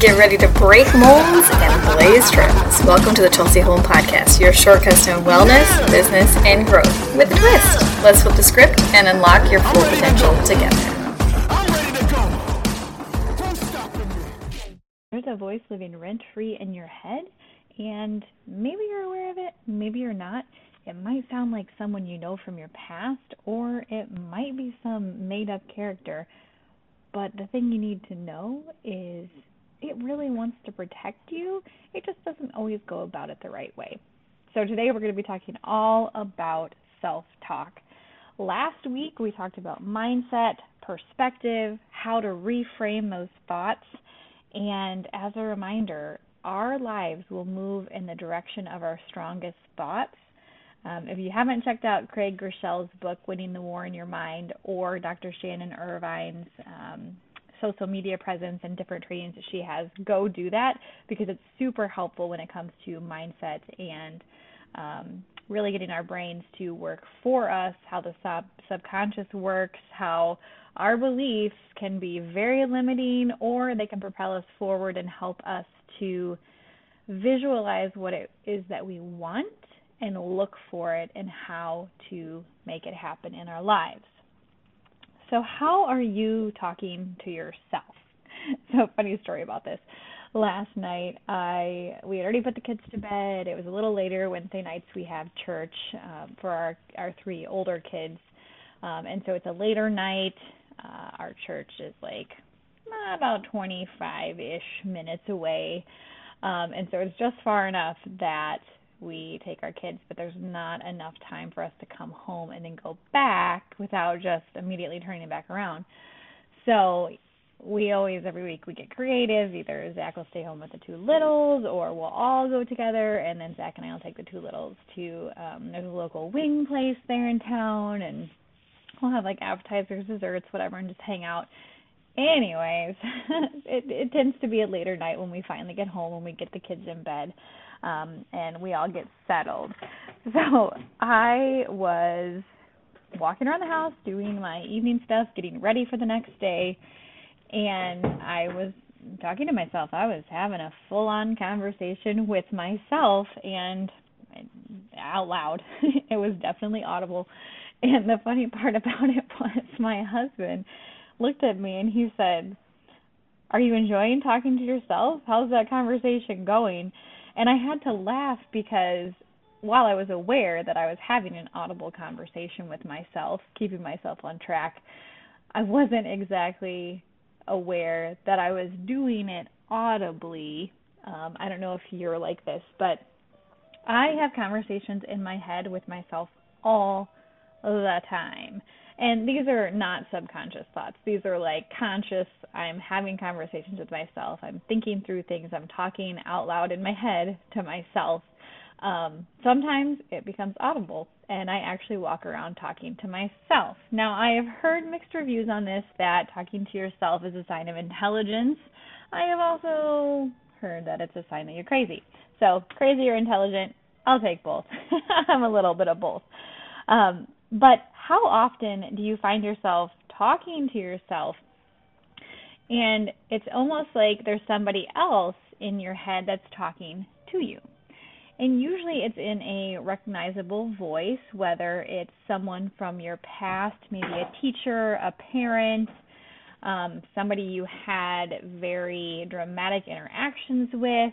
Get ready to break molds and blaze trails. Welcome to the Chelsea Home Podcast, your shortcuts to wellness, business, and growth with a twist. Let's flip the script and unlock your full potential together. There's a voice living rent free in your head, and maybe you're aware of it, maybe you're not. It might sound like someone you know from your past, or it might be some made up character. But the thing you need to know is it really wants to protect you. It just doesn't always go about it the right way. So today we're going to be talking all about self talk. Last week we talked about mindset, perspective, how to reframe those thoughts. And as a reminder, our lives will move in the direction of our strongest thoughts um, if you haven't checked out Craig Groeschel's book, Winning the War in Your Mind, or Dr. Shannon Irvine's um, social media presence and different trainings that she has, go do that because it's super helpful when it comes to mindset and um, really getting our brains to work for us, how the sub- subconscious works, how our beliefs can be very limiting or they can propel us forward and help us to visualize what it is that we want and look for it and how to make it happen in our lives. So, how are you talking to yourself? So, funny story about this. Last night, I we had already put the kids to bed. It was a little later. Wednesday nights we have church um, for our our three older kids, um, and so it's a later night. Uh, our church is like about 25 ish minutes away, um, and so it's just far enough that we take our kids, but there's not enough time for us to come home and then go back without just immediately turning it back around. So we always every week we get creative. Either Zach will stay home with the two littles, or we'll all go together, and then Zach and I will take the two littles to um there's a local wing place there in town, and we'll have like appetizers, desserts, whatever, and just hang out. Anyways, it it tends to be a later night when we finally get home when we get the kids in bed um, and we all get settled. So I was walking around the house doing my evening stuff, getting ready for the next day, and I was talking to myself. I was having a full on conversation with myself and out loud. it was definitely audible. And the funny part about it was my husband looked at me and he said, Are you enjoying talking to yourself? How's that conversation going? And I had to laugh because while I was aware that I was having an audible conversation with myself, keeping myself on track, I wasn't exactly aware that I was doing it audibly. Um, I don't know if you're like this, but I have conversations in my head with myself all the time. And these are not subconscious thoughts. These are like conscious. I'm having conversations with myself. I'm thinking through things. I'm talking out loud in my head to myself. Um, sometimes it becomes audible, and I actually walk around talking to myself. Now, I have heard mixed reviews on this that talking to yourself is a sign of intelligence. I have also heard that it's a sign that you're crazy. So, crazy or intelligent, I'll take both. I'm a little bit of both. Um, but how often do you find yourself talking to yourself and it's almost like there's somebody else in your head that's talking to you? And usually it's in a recognizable voice, whether it's someone from your past, maybe a teacher, a parent, um, somebody you had very dramatic interactions with,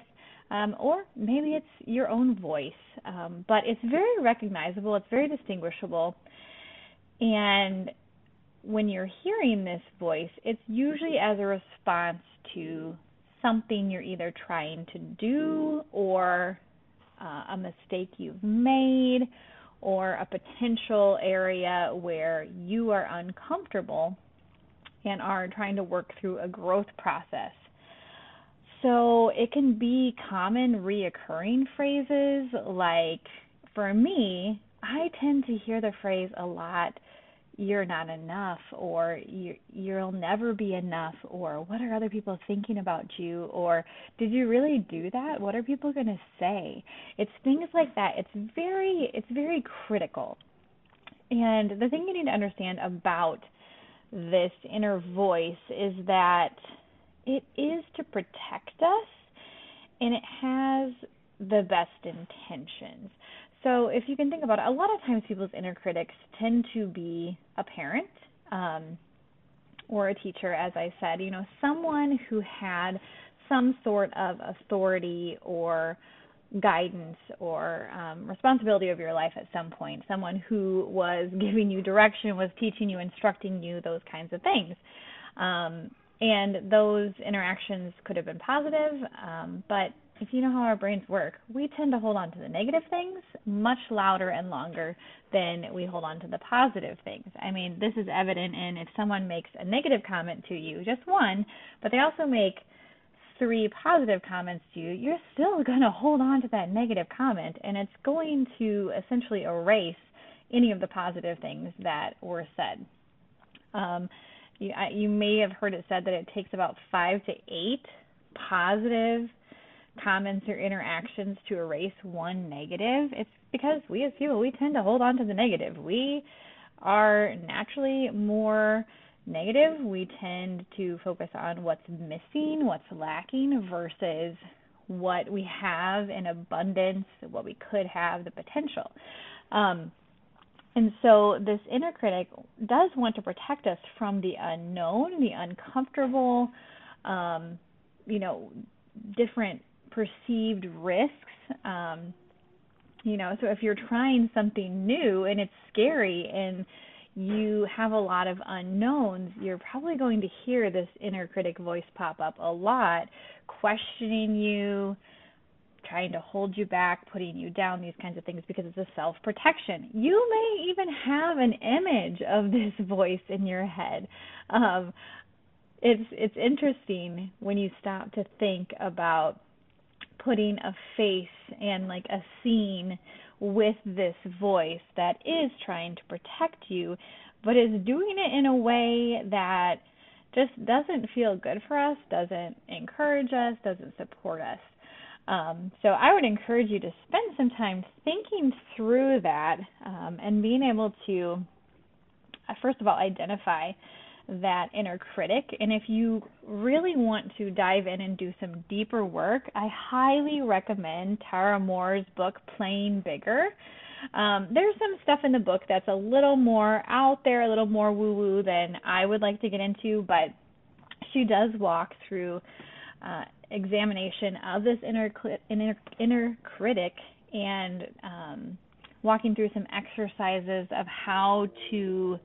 um, or maybe it's your own voice. Um, but it's very recognizable, it's very distinguishable. And when you're hearing this voice, it's usually as a response to something you're either trying to do or uh, a mistake you've made or a potential area where you are uncomfortable and are trying to work through a growth process. So it can be common reoccurring phrases like for me, I tend to hear the phrase a lot you're not enough or you you'll never be enough or what are other people thinking about you or did you really do that? What are people going to say? It's things like that. It's very it's very critical. And the thing you need to understand about this inner voice is that it is to protect us and it has the best intentions. So if you can think about it, a lot of times people's inner critics tend to be a parent um, or a teacher, as I said, you know, someone who had some sort of authority or guidance or um, responsibility of your life at some point, someone who was giving you direction, was teaching you, instructing you, those kinds of things. Um, and those interactions could have been positive, um, but if you know how our brains work, we tend to hold on to the negative things much louder and longer than we hold on to the positive things. I mean, this is evident in if someone makes a negative comment to you, just one, but they also make three positive comments to you, you're still going to hold on to that negative comment and it's going to essentially erase any of the positive things that were said. Um, you, you may have heard it said that it takes about five to eight positive comments or interactions to erase one negative, it's because we as people we tend to hold on to the negative. We are naturally more negative. We tend to focus on what's missing, what's lacking versus what we have in abundance, what we could have, the potential. Um, and so this inner critic does want to protect us from the unknown, the uncomfortable, um, you know, different perceived risks. Um, you know, so if you're trying something new and it's scary and you have a lot of unknowns, you're probably going to hear this inner critic voice pop up a lot, questioning you, trying to hold you back, putting you down, these kinds of things because it's a self protection. You may even have an image of this voice in your head. Um, it's it's interesting when you stop to think about putting a face and like a scene with this voice that is trying to protect you, but is doing it in a way that just doesn't feel good for us, doesn't encourage us, doesn't support us. Um, so I would encourage you to spend some time thinking through that um, and being able to, uh, first of all, identify that inner critic. And if you really want to dive in and do some deeper work, I highly recommend Tara Mohr's book, Playing Bigger. Um, there's some stuff in the book that's a little more out there, a little more woo woo than I would like to get into, but she does walk through uh, examination of this inner, inner, inner critic and um, walking through some exercises of how to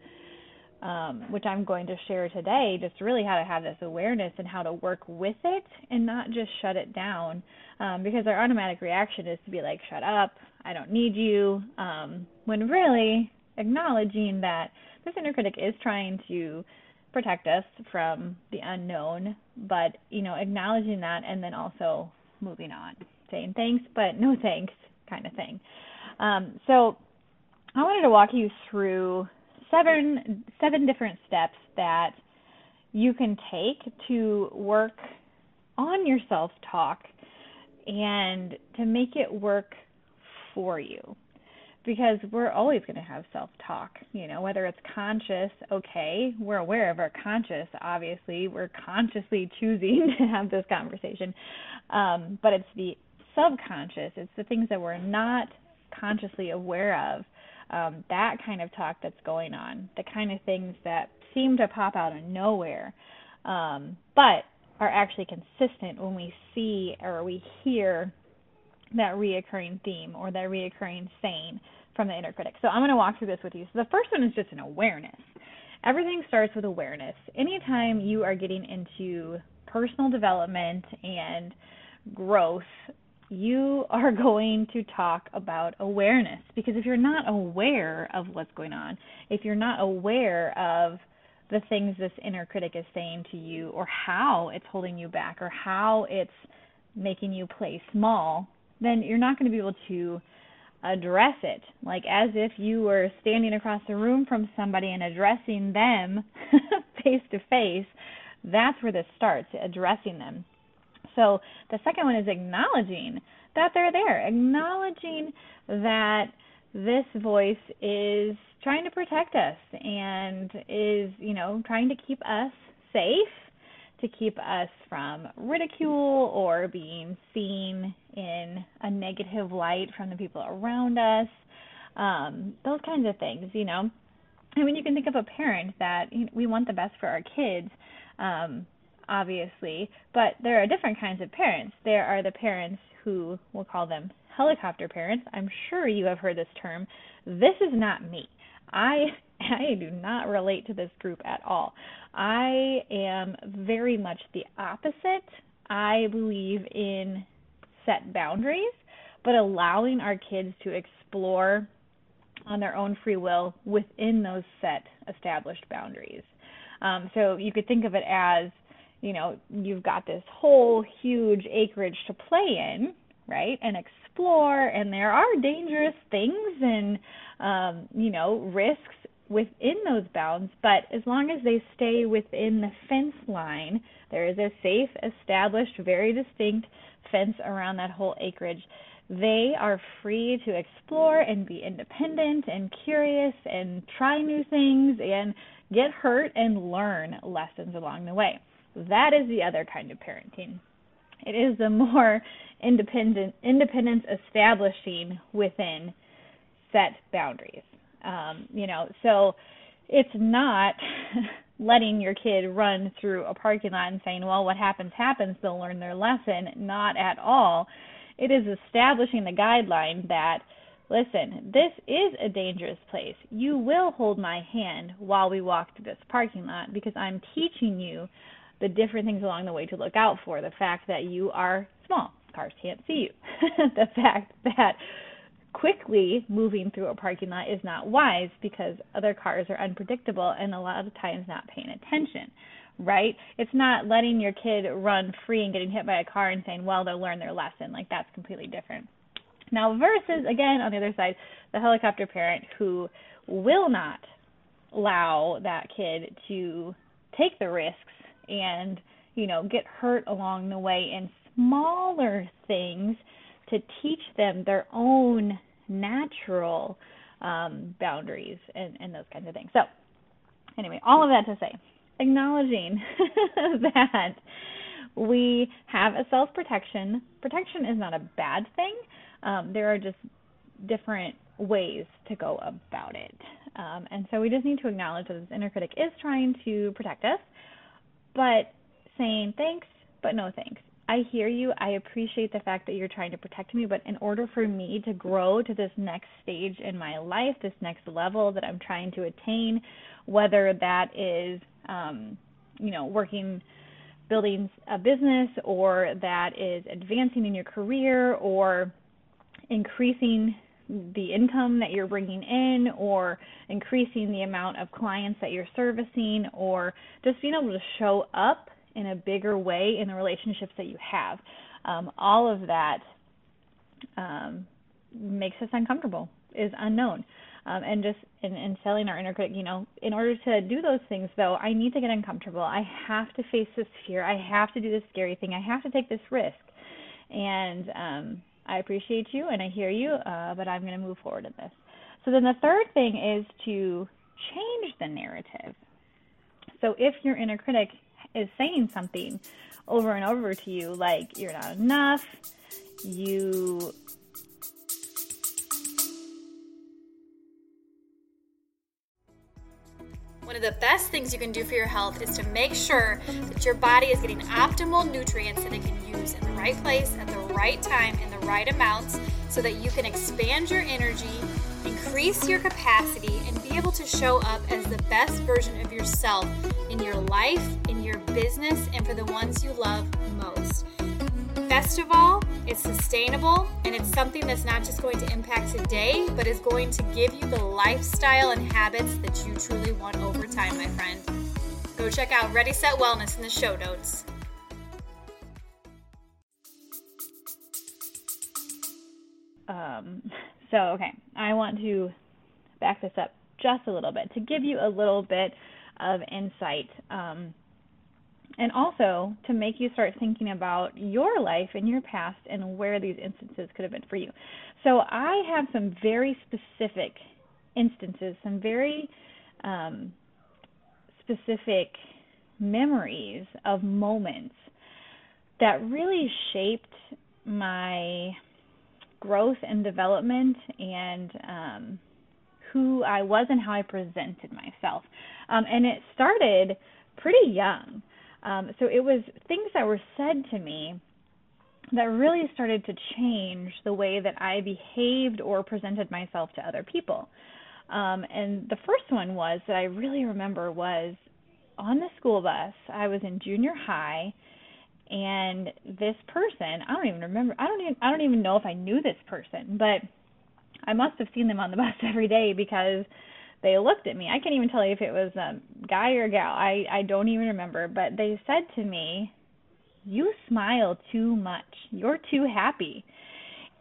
um, which I'm going to share today, just really how to have this awareness and how to work with it and not just shut it down. Um, because our automatic reaction is to be like, shut up, I don't need you. Um, when really acknowledging that this inner critic is trying to protect us from the unknown, but you know, acknowledging that and then also moving on, saying thanks, but no thanks, kind of thing. Um, so I wanted to walk you through seven seven different steps that you can take to work on your self talk and to make it work for you. Because we're always going to have self talk you know whether it's conscious okay we're aware of our conscious obviously we're consciously choosing to have this conversation um, but it's the subconscious it's the things that we're not consciously aware of um, that kind of talk that's going on, the kind of things that seem to pop out of nowhere, um, but are actually consistent when we see or we hear that reoccurring theme or that reoccurring saying from the inner critic. So I'm going to walk through this with you. So the first one is just an awareness. Everything starts with awareness. Anytime you are getting into personal development and growth, you are going to talk about awareness because if you're not aware of what's going on, if you're not aware of the things this inner critic is saying to you or how it's holding you back or how it's making you play small, then you're not going to be able to address it. Like as if you were standing across the room from somebody and addressing them face to face. That's where this starts, addressing them. So the second one is acknowledging that they're there, acknowledging that this voice is trying to protect us and is, you know, trying to keep us safe, to keep us from ridicule or being seen in a negative light from the people around us. Um, those kinds of things, you know. I mean, you can think of a parent that you know, we want the best for our kids, um, obviously, but there are different kinds of parents. There are the parents who we'll call them helicopter parents. I'm sure you have heard this term. This is not me. I I do not relate to this group at all. I am very much the opposite. I believe in set boundaries, but allowing our kids to explore on their own free will within those set established boundaries. Um, so you could think of it as, you know, you've got this whole huge acreage to play in, right, and explore, and there are dangerous things and, um, you know, risks within those bounds, but as long as they stay within the fence line, there is a safe, established, very distinct fence around that whole acreage. They are free to explore and be independent and curious and try new things and get hurt and learn lessons along the way. That is the other kind of parenting. It is the more independent independence establishing within set boundaries. Um, you know, so it's not letting your kid run through a parking lot and saying, well, what happens, happens, they'll learn their lesson. Not at all. It is establishing the guideline that, listen, this is a dangerous place. You will hold my hand while we walk through this parking lot because I'm teaching you the different things along the way to look out for. The fact that you are small, cars can't see you. the fact that quickly moving through a parking lot is not wise because other cars are unpredictable and a lot of times not paying attention right it's not letting your kid run free and getting hit by a car and saying well they'll learn their lesson like that's completely different now versus again on the other side the helicopter parent who will not allow that kid to take the risks and you know get hurt along the way in smaller things to teach them their own natural um, boundaries and, and those kinds of things. So, anyway, all of that to say, acknowledging that we have a self protection. Protection is not a bad thing. Um, there are just different ways to go about it. Um, and so we just need to acknowledge that this inner critic is trying to protect us, but saying thanks, but no thanks. I hear you. I appreciate the fact that you're trying to protect me, but in order for me to grow to this next stage in my life, this next level that I'm trying to attain, whether that is, um, you know, working, building a business, or that is advancing in your career, or increasing the income that you're bringing in, or increasing the amount of clients that you're servicing, or just being able to show up in a bigger way in the relationships that you have. Um, all of that um, makes us uncomfortable, is unknown. Um, and just in, in selling our inner critic, you know, in order to do those things, though, I need to get uncomfortable. I have to face this fear. I have to do this scary thing. I have to take this risk. And um, I appreciate you and I hear you, uh, but I'm going to move forward in this. So then the third thing is to change the narrative. So if your inner critic is saying something over and over to you like you're not enough, you One of the best things you can do for your health is to make sure that your body is getting optimal nutrients that it can use in the right place at the right time in the right amounts so that you can expand your energy, increase your capacity, and be able to show up as the best version of yourself in your life, in your business, and for the ones you love most. Best of all, it's sustainable and it's something that's not just going to impact today, but is going to give you the lifestyle and habits that you truly want over time, my friend. Go check out Ready Set Wellness in the show notes. Um, so, okay, I want to back this up just a little bit to give you a little bit of insight. Um, and also to make you start thinking about your life and your past and where these instances could have been for you. So I have some very specific instances, some very um, specific memories of moments that really shaped my growth and development and um, who I was and how I presented myself. Um, and it started pretty young. Um, so it was things that were said to me that really started to change the way that I behaved or presented myself to other people. Um, and the first one was that I really remember was on the school bus. I was in junior high, and this person I don't even remember. I don't even I don't even know if I knew this person, but I must have seen them on the bus every day because they looked at me. I can't even tell you if it was a guy or a gal. I I don't even remember, but they said to me, "You smile too much. You're too happy."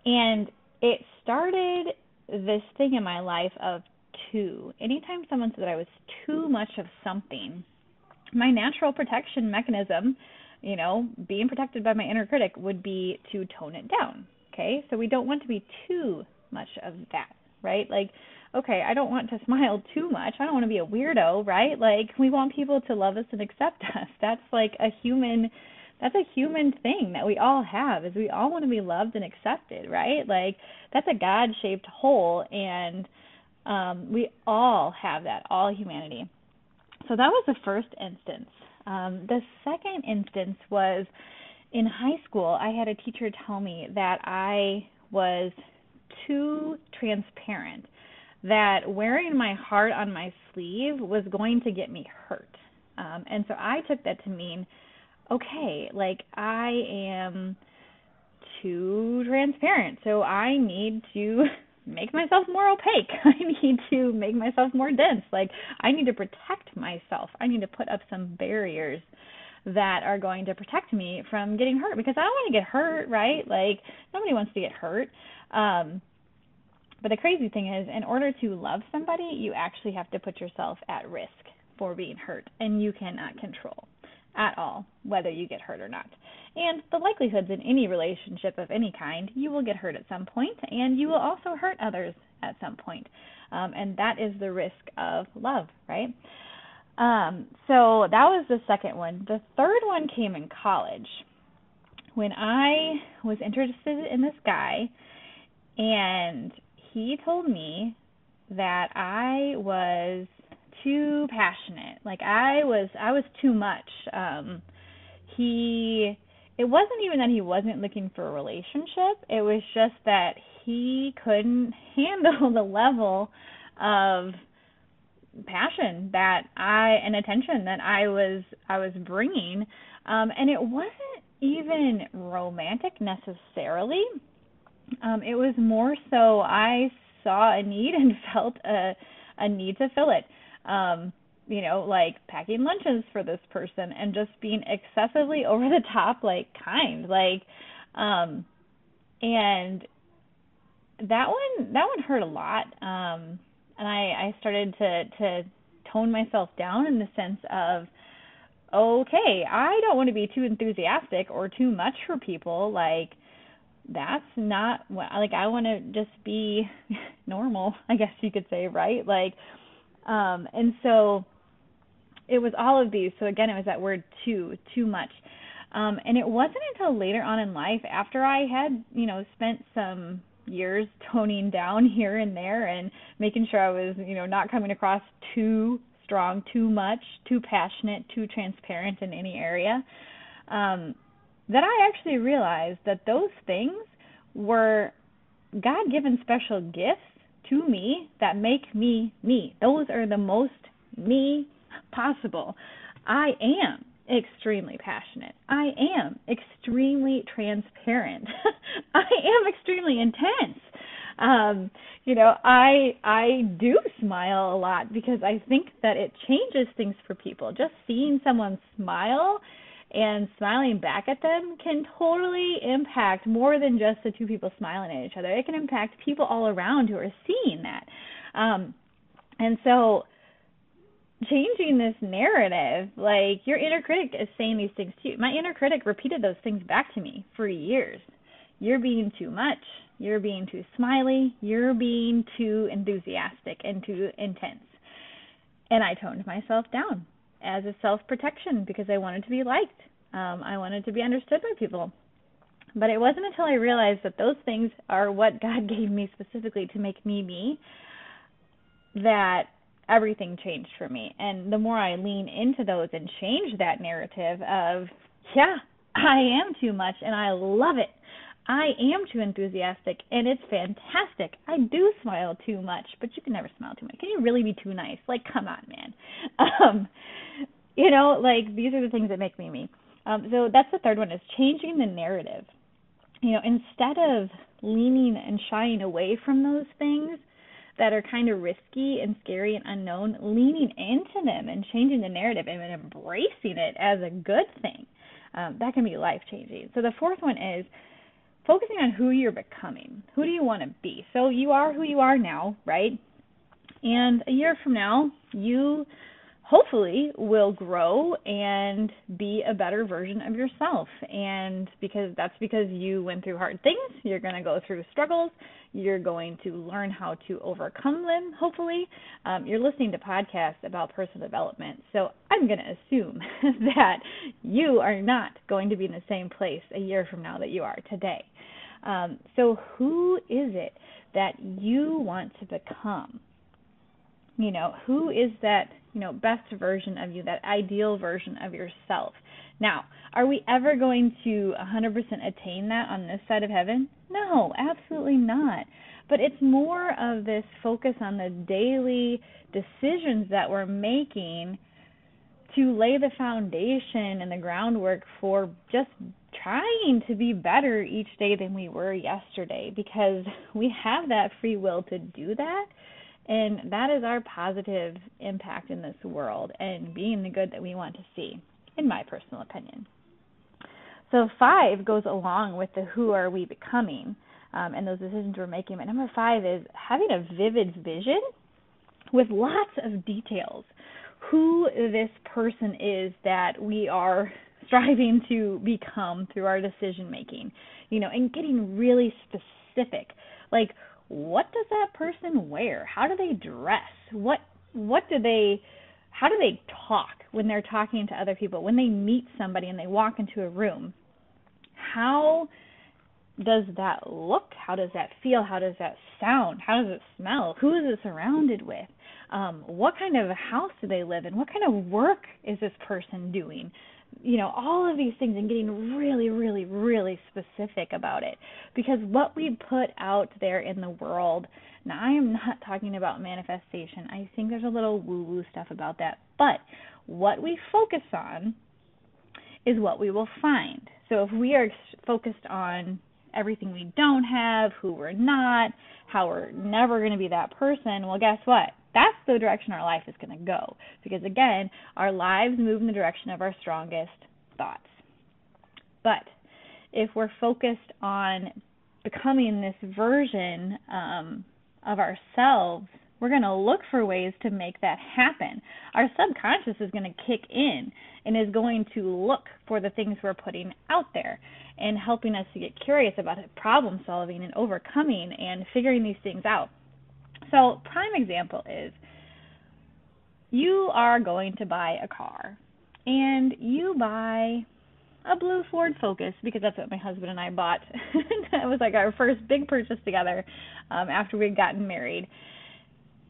And it started this thing in my life of too. Anytime someone said that I was too much of something, my natural protection mechanism, you know, being protected by my inner critic would be to tone it down. Okay? So we don't want to be too much of that, right? Like, okay, I don't want to smile too much. I don't want to be a weirdo, right? Like, we want people to love us and accept us. That's like a human that's a human thing that we all have is we all want to be loved and accepted right like that's a god shaped hole and um, we all have that, all humanity. So that was the first instance. Um, the second instance was in high school, I had a teacher tell me that I was too transparent, that wearing my heart on my sleeve was going to get me hurt. Um, and so I took that to mean, okay, like I am too transparent, so I need to make myself more opaque. I need to make myself more dense. Like I need to protect myself. I need to put up some barriers that are going to protect me from getting hurt because I don't want to get hurt, right? Like nobody wants to get hurt. Um but the crazy thing is in order to love somebody, you actually have to put yourself at risk for being hurt and you cannot control at all whether you get hurt or not. And the likelihoods in any relationship of any kind, you will get hurt at some point, and you will also hurt others at some point. Um, and that is the risk of love, right? Um, so that was the second one. The third one came in college when I was interested in this guy, and he told me that I was too passionate. Like I was I was too much. Um he it wasn't even that he wasn't looking for a relationship. It was just that he couldn't handle the level of passion that I and attention that I was I was bringing um and it wasn't even romantic necessarily um it was more so I saw a need and felt a a need to fill it um you know, like packing lunches for this person and just being excessively over the top, like kind, like, um, and that one, that one hurt a lot. Um, and I, I started to, to tone myself down in the sense of, okay, I don't want to be too enthusiastic or too much for people. Like, that's not what, like, I want to just be normal, I guess you could say, right? Like, um, and so, it was all of these. So again, it was that word too, too much. Um, and it wasn't until later on in life, after I had, you know, spent some years toning down here and there and making sure I was, you know, not coming across too strong, too much, too passionate, too transparent in any area, um, that I actually realized that those things were God given special gifts to me that make me me. Those are the most me possible. I am extremely passionate. I am extremely transparent. I am extremely intense. Um, you know, I I do smile a lot because I think that it changes things for people. Just seeing someone smile and smiling back at them can totally impact more than just the two people smiling at each other. It can impact people all around who are seeing that. Um, and so changing this narrative. Like your inner critic is saying these things too. My inner critic repeated those things back to me for years. You're being too much. You're being too smiley. You're being too enthusiastic and too intense. And I toned myself down. As a self protection because I wanted to be liked. Um, I wanted to be understood by people. But it wasn't until I realized that those things are what God gave me specifically to make me me that everything changed for me. And the more I lean into those and change that narrative of, yeah, I am too much and I love it. I am too enthusiastic and it's fantastic. I do smile too much, but you can never smile too much. Can you really be too nice? Like, come on, man. Um, you know, like these are the things that make me me. Um, so that's the third one is changing the narrative. You know, instead of leaning and shying away from those things that are kind of risky and scary and unknown, leaning into them and changing the narrative and embracing it as a good thing, um, that can be life changing. So the fourth one is focusing on who you're becoming. Who do you want to be? So you are who you are now, right? And a year from now, you hopefully will grow and be a better version of yourself. And because that's because you went through hard things. You're going to go through struggles. You're going to learn how to overcome them hopefully. Um, you're listening to podcasts about personal development. So i'm going to assume that you are not going to be in the same place a year from now that you are today. Um, so who is it that you want to become you know who is that you know best version of you that ideal version of yourself? Now are we ever going to 100% attain that on this side of heaven? No absolutely not. But it's more of this focus on the daily decisions that we're making to lay the foundation and the groundwork for just trying to be better each day than we were yesterday because we have that free will to do that and that is our positive impact in this world and being the good that we want to see, in my personal opinion. So, five goes along with the who are we becoming um, and those decisions we're making. But number five is having a vivid vision with lots of details. Who this person is that we are striving to become through our decision making, you know, and getting really specific. Like, what does that person wear? How do they dress? What what do they how do they talk when they're talking to other people? When they meet somebody and they walk into a room? How does that look? How does that feel? How does that sound? How does it smell? Who is it surrounded with? Um, what kind of house do they live in? What kind of work is this person doing? You know all of these things and getting really really really specific about it. Because what we put out there in the world now i am not talking about manifestation. I think there's a little woo woo stuff about that. But what we focus on is what we will find. So if we are focused on everything we don't have who we're not how we're never going to be that person well guess what that's the direction our life is going to go. Because again, our lives move in the direction of our strongest thoughts. But if we're focused on becoming this version um, of ourselves, we're going to look for ways to make that happen. Our subconscious is going to kick in and is going to look for the things we're putting out there and helping us to get curious about problem solving and overcoming and figuring these things out. So, prime example is you are going to buy a car and you buy a blue Ford Focus because that's what my husband and I bought. that was like our first big purchase together um, after we had gotten married.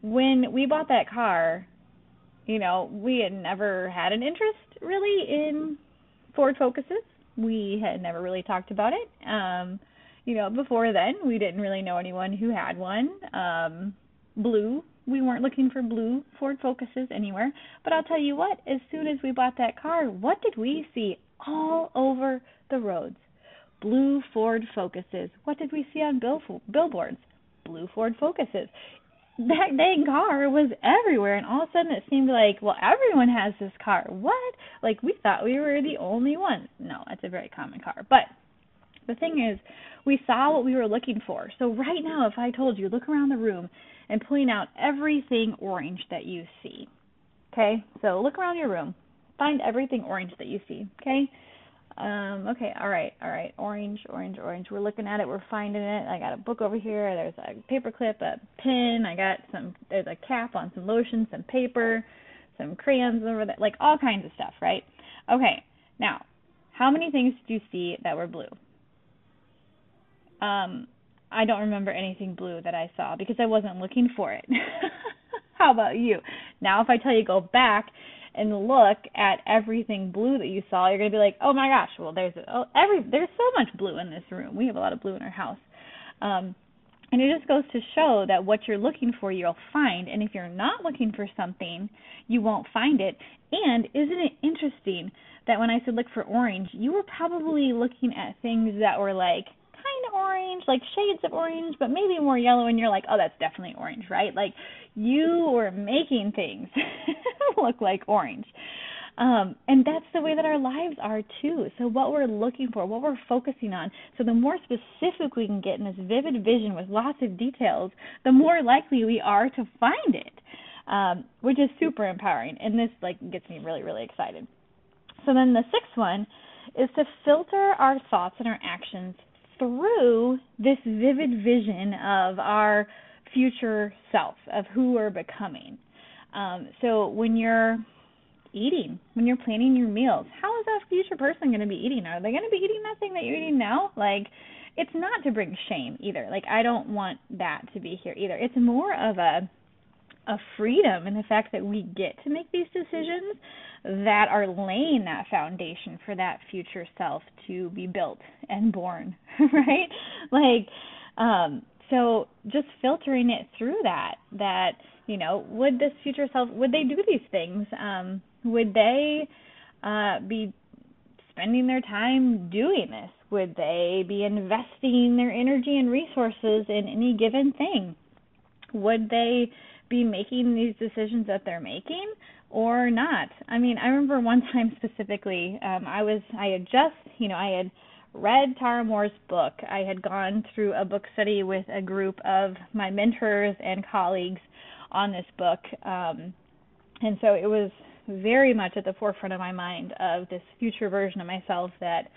When we bought that car, you know, we had never had an interest really in Ford Focuses. We had never really talked about it. Um, you know, before then, we didn't really know anyone who had one. Um, blue. We weren't looking for blue Ford Focuses anywhere. But I'll tell you what, as soon as we bought that car, what did we see all over the roads? Blue Ford Focuses. What did we see on bill- billboards? Blue Ford Focuses. That dang car was everywhere, and all of a sudden it seemed like, well, everyone has this car. What? Like we thought we were the only ones. No, it's a very common car. But the thing is, we saw what we were looking for. So right now, if I told you, look around the room and point out everything orange that you see. Okay, so look around your room, find everything orange that you see. Okay. Um, okay, all right, all right, orange, orange, orange. We're looking at it, we're finding it. I got a book over here. There's a paper clip, a pin. I got some. There's a cap on some lotion, some paper, some crayons over there, like all kinds of stuff, right? Okay, now, how many things did you see that were blue? Um, I don't remember anything blue that I saw because I wasn't looking for it. how about you? Now, if I tell you go back and look at everything blue that you saw, you're gonna be like, oh my gosh, well there's oh, every there's so much blue in this room. We have a lot of blue in our house. Um, and it just goes to show that what you're looking for, you'll find. And if you're not looking for something, you won't find it. And isn't it interesting that when I said look for orange, you were probably looking at things that were like kind of orange, like shades of orange, but maybe more yellow, and you're like, oh, that's definitely orange, right? Like you were making things look like orange. Um, and that's the way that our lives are too. So what we're looking for, what we're focusing on. So the more specific we can get in this vivid vision with lots of details, the more likely we are to find it, um, which is super empowering. And this like gets me really, really excited. So then the sixth one is to filter our thoughts and our actions through this vivid vision of our future self, of who we're becoming. Um, so when you're eating, when you're planning your meals, how is that future person going to be eating? Are they going to be eating that thing that you're eating now? Like, it's not to bring shame either. Like, I don't want that to be here either. It's more of a a freedom in the fact that we get to make these decisions that are laying that foundation for that future self to be built and born, right? Like, um, so just filtering it through that, that, you know, would this future self, would they do these things? Um, would they uh, be spending their time doing this? Would they be investing their energy and resources in any given thing? Would they be making these decisions that they're making or not? I mean, I remember one time specifically, um, I was I had just, you know, I had read Tara Mohr's book. I had gone through a book study with a group of my mentors and colleagues on this book. Um, and so it was very much at the forefront of my mind of this future version of myself that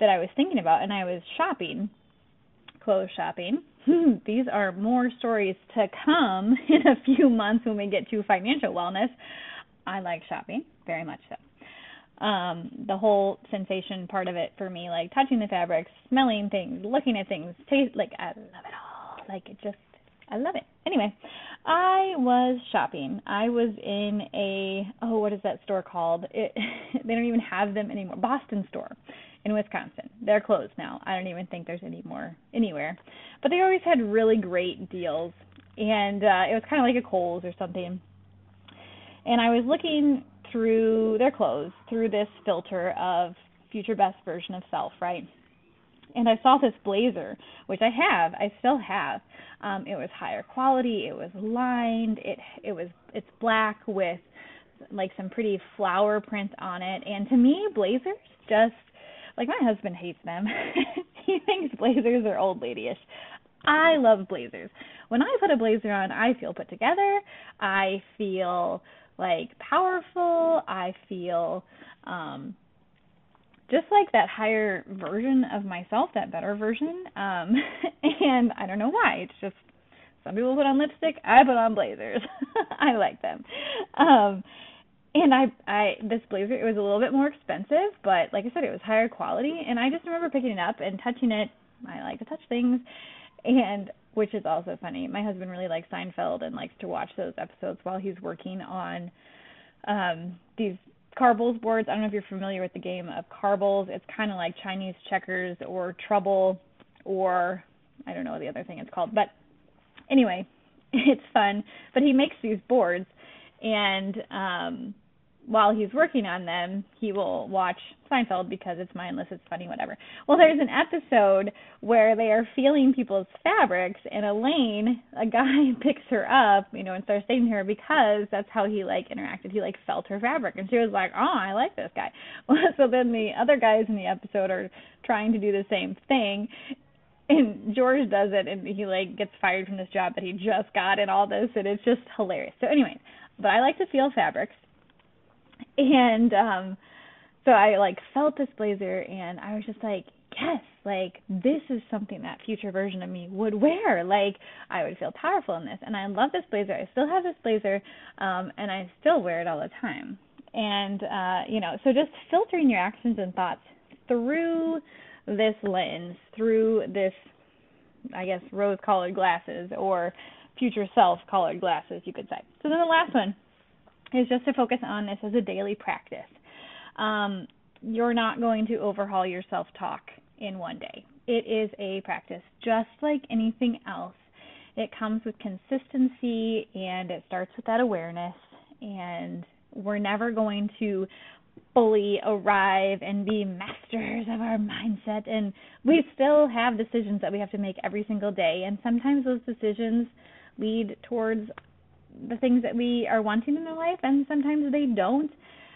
that I was thinking about and I was shopping clothes shopping these are more stories to come in a few months when we get to financial wellness I like shopping very much so um the whole sensation part of it for me like touching the fabrics smelling things looking at things taste like I love it all like it just I love it. Anyway, I was shopping. I was in a oh, what is that store called? It, they don't even have them anymore. Boston store in Wisconsin. They're closed now. I don't even think there's any more anywhere. But they always had really great deals, and uh, it was kind of like a Kohl's or something. And I was looking through their clothes through this filter of future best version of self, right? and I saw this blazer, which I have, I still have. Um, it was higher quality. It was lined. It it was it's black with like some pretty flower print on it. And to me, blazers just like my husband hates them. he thinks blazers are old ladyish. I love blazers. When I put a blazer on, I feel put together. I feel like powerful. I feel um just like that higher version of myself, that better version. Um, and I don't know why. It's just some people put on lipstick. I put on blazers. I like them. Um, and I, I, this blazer, it was a little bit more expensive, but like I said, it was higher quality. And I just remember picking it up and touching it. I like to touch things, and which is also funny. My husband really likes Seinfeld and likes to watch those episodes while he's working on um these Carbles boards. I don't know if you're familiar with the game of Carbles. It's kind of like Chinese checkers or Trouble or I don't know what the other thing it's called. But anyway, it's fun. But he makes these boards and um while he's working on them, he will watch Seinfeld because it's mindless, it's funny, whatever. Well, there's an episode where they are feeling people's fabrics, and Elaine, a guy, picks her up, you know, and starts dating her because that's how he like interacted. He like felt her fabric, and she was like, "Oh, I like this guy." Well, so then the other guys in the episode are trying to do the same thing, and George does it, and he like gets fired from this job that he just got, and all this, and it's just hilarious. So anyway, but I like to feel fabrics and um so I like felt this blazer and I was just like, yes, like this is something that future version of me would wear. Like I would feel powerful in this. And I love this blazer. I still have this blazer, um, and I still wear it all the time. And uh, you know, so just filtering your actions and thoughts through this lens, through this I guess rose colored glasses or future self colored glasses, you could say. So then the last one is just to focus on this as a daily practice. Um, you're not going to overhaul your self talk in one day. It is a practice just like anything else. It comes with consistency and it starts with that awareness. And we're never going to fully arrive and be masters of our mindset. And we still have decisions that we have to make every single day. And sometimes those decisions lead towards the things that we are wanting in our life, and sometimes they don't.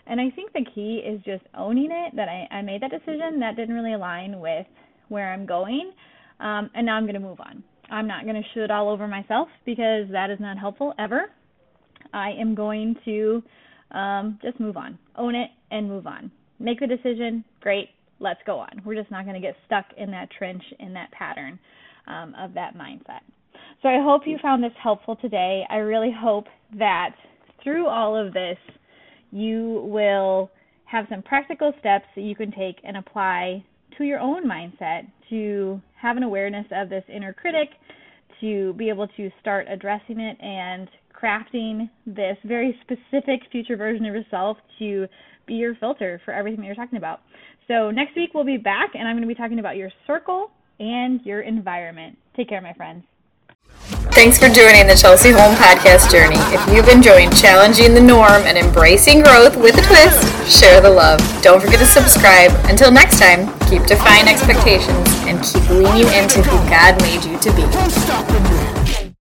And I think the key is just owning it that I, I made that decision that didn't really align with where I'm going, um, and now I'm going to move on. I'm not going to shoot all over myself because that is not helpful ever. I am going to um, just move on, own it, and move on. Make the decision, great, let's go on. We're just not going to get stuck in that trench, in that pattern um, of that mindset. So I hope you found this helpful today. I really hope that through all of this, you will have some practical steps that you can take and apply to your own mindset to have an awareness of this inner critic, to be able to start addressing it and crafting this very specific future version of yourself to be your filter for everything that you're talking about. So, next week we'll be back and I'm going to be talking about your circle and your environment. Take care, my friends. Thanks for joining the Chelsea Home Podcast journey. If you've enjoyed challenging the norm and embracing growth with a twist, share the love. Don't forget to subscribe. Until next time, keep defying expectations and keep leaning into who God made you to be.